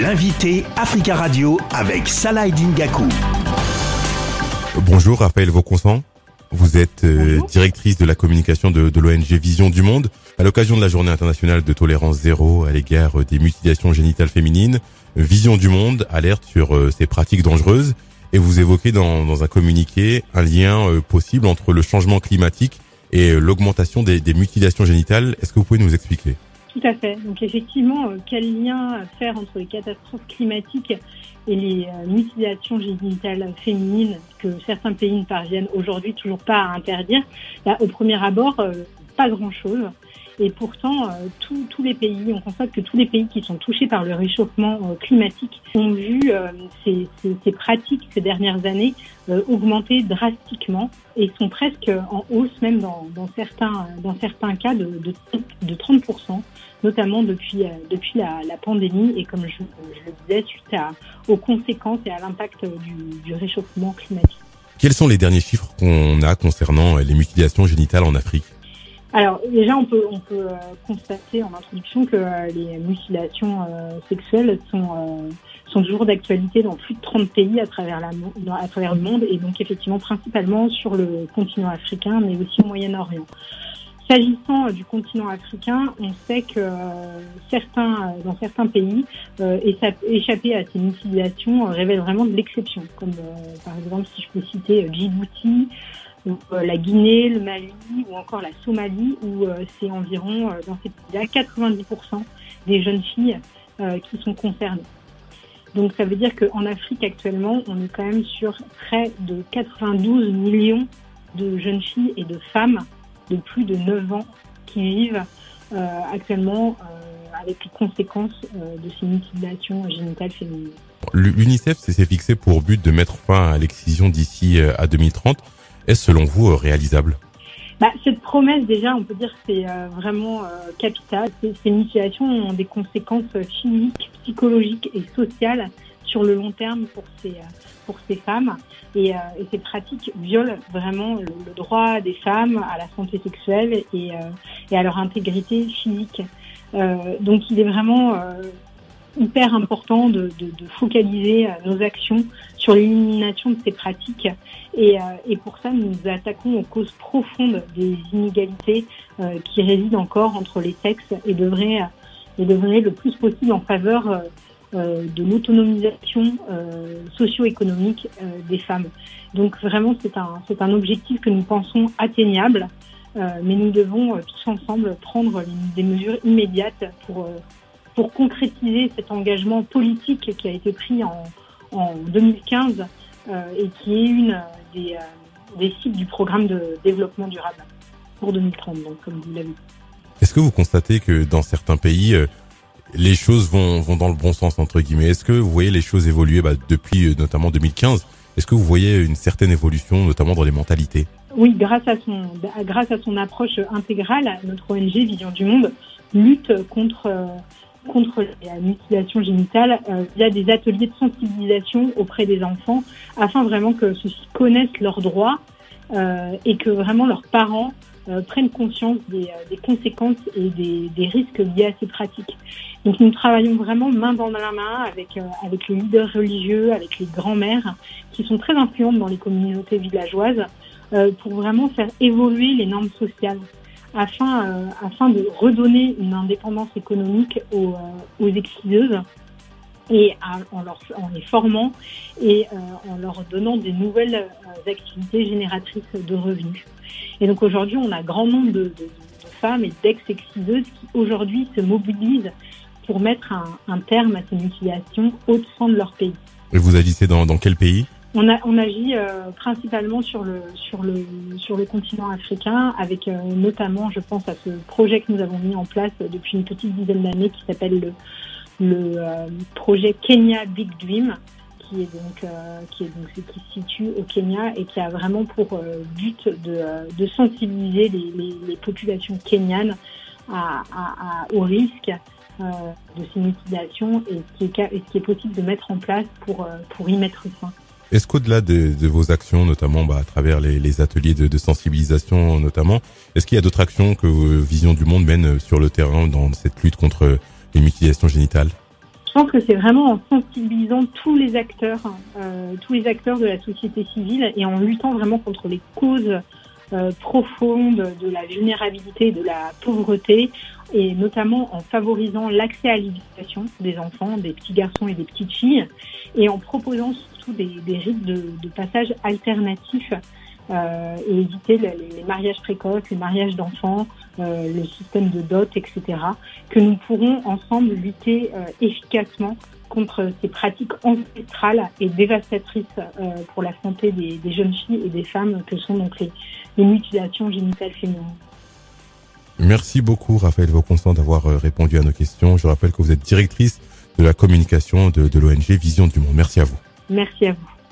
L'invité Africa Radio avec Salah Dingaku. Bonjour Raphaël Vauconsant. Vous êtes euh, directrice de la communication de, de l'ONG Vision du Monde. À l'occasion de la journée internationale de tolérance zéro à l'égard des mutilations génitales féminines, Vision du Monde alerte sur euh, ces pratiques dangereuses et vous évoquez dans, dans un communiqué un lien euh, possible entre le changement climatique et l'augmentation des, des mutilations génitales. Est-ce que vous pouvez nous expliquer? Tout à fait. Donc effectivement, euh, quel lien faire entre les catastrophes climatiques et les euh, mutilations génitales féminines que certains pays ne parviennent aujourd'hui toujours pas à interdire? Au premier abord, euh, pas grand-chose. Et pourtant, tous les pays, on constate que tous les pays qui sont touchés par le réchauffement climatique ont vu ces, ces, ces, pratiques ces dernières années augmenter drastiquement et sont presque en hausse même dans, dans certains, dans certains cas de, de, de 30% notamment depuis, euh, depuis la, la pandémie et comme je, je, le disais, suite à, aux conséquences et à l'impact du, du réchauffement climatique. Quels sont les derniers chiffres qu'on a concernant les mutilations génitales en Afrique? Alors déjà, on peut, on peut euh, constater en introduction que euh, les mutilations euh, sexuelles sont, sont toujours d'actualité dans plus de 30 pays à travers, la, à travers le monde et donc effectivement principalement sur le continent africain, mais aussi au Moyen-Orient. S'agissant euh, du continent africain, on sait que euh, certains, euh, dans certains pays, échapper à ces mutilations révèle vraiment de l'exception, comme par exemple si je peux citer Djibouti, la Guinée, le Mali ou encore la Somalie, où c'est environ dans ces pays-là 90% des jeunes filles qui sont concernées. Donc ça veut dire qu'en Afrique actuellement, on est quand même sur près de 92 millions de jeunes filles et de femmes de plus de 9 ans qui vivent euh, actuellement euh, avec les conséquences euh, de ces mutilations génitales féminines. L'UNICEF s'est fixé pour but de mettre fin à l'excision d'ici à 2030. Est-ce selon vous réalisable? Bah, cette promesse, déjà, on peut dire que c'est vraiment capital. Ces mutilations ont des conséquences physiques, psychologiques et sociales sur le long terme pour ces, pour ces femmes. Et, euh, ces pratiques violent vraiment le, droit des femmes à la santé sexuelle et, euh, et à leur intégrité physique. Euh, donc il est vraiment euh, hyper important de, de, focaliser euh, nos actions sur l'élimination de ces pratiques. Et, et, pour ça, nous nous attaquons aux causes profondes des inégalités qui résident encore entre les sexes et devraient, et devraient le plus possible en faveur euh, de l'autonomisation euh, socio-économique euh, des femmes. Donc vraiment, c'est un, c'est un objectif que nous pensons atteignable, mais nous devons tous ensemble prendre des mesures immédiates pour, pour concrétiser cet engagement politique qui a été pris en, en 2015 et qui est une des, des cibles du programme de développement durable pour 2030, donc, comme vous l'avez dit. Est-ce que vous constatez que dans certains pays, les choses vont, vont dans le bon sens entre guillemets? Est-ce que vous voyez les choses évoluer bah, depuis euh, notamment 2015 Est-ce que vous voyez une certaine évolution, notamment dans les mentalités? Oui, grâce à son grâce à son approche intégrale, notre ONG Vision du Monde lutte contre euh, contre la mutilation génitale euh, via des ateliers de sensibilisation auprès des enfants, afin vraiment que ceux-ci connaissent leurs droits euh, et que vraiment leurs parents euh, prennent conscience des, conséquences et des, risques liés à ces pratiques. Donc nous travaillons vraiment main dans la main avec, avec les leaders religieux, avec les grands-mères qui sont très influentes dans les communautés villageoises pour vraiment faire évoluer les normes sociales afin, afin de redonner une indépendance économique aux, aux exciseuses et en, leur, en les formant et euh, en leur donnant des nouvelles euh, activités génératrices de revenus. Et donc aujourd'hui, on a grand nombre de, de, de femmes et d'ex-exciseuses qui aujourd'hui se mobilisent pour mettre un, un, terme à ces mutilations au sein de leur pays. Et vous agissez dans, dans quel pays? On, agit euh, principalement sur le, sur, le, sur le continent africain, avec euh, notamment, je pense, à ce projet que nous avons mis en place depuis une petite dizaine d'années qui s'appelle le euh, projet Kenya Big Dream, qui est donc qui qui se situe au Kenya et qui a vraiment pour but de, sensibiliser les, populations kenyanes au risque de ces mutilations et ce, qui est, possible de mettre en place pour y mettre fin. Est-ce qu'au-delà de, vos actions, notamment bah, à travers les, ateliers de, sensibilisation, notamment, est-ce qu'il y a d'autres actions que Vision du Monde mène sur le terrain dans cette lutte contre les mutilations génitales? Pense que c'est vraiment en sensibilisant tous les acteurs, euh, tous les acteurs de la société civile et en luttant vraiment contre les causes euh, profondes de la vulnérabilité, de la pauvreté, et notamment en favorisant l'accès à l'éducation des enfants, des petits garçons et des petites filles, et en proposant surtout des, des rites de, de passage alternatifs euh, et éviter les, les, mariages précoces, les mariages d'enfants, euh, le système de dot, etc., que nous pourrons ensemble lutter euh, efficacement contre ces pratiques ancestrales et dévastatrices euh, pour la santé des, des, jeunes filles et des femmes que sont donc les, les mutilations génitales féminines. Merci beaucoup Raphaël Vauconstant d'avoir euh, répondu à nos questions. Je rappelle que vous êtes directrice de la communication de, de l'ONG Vision du Monde. Merci à vous. Merci à vous.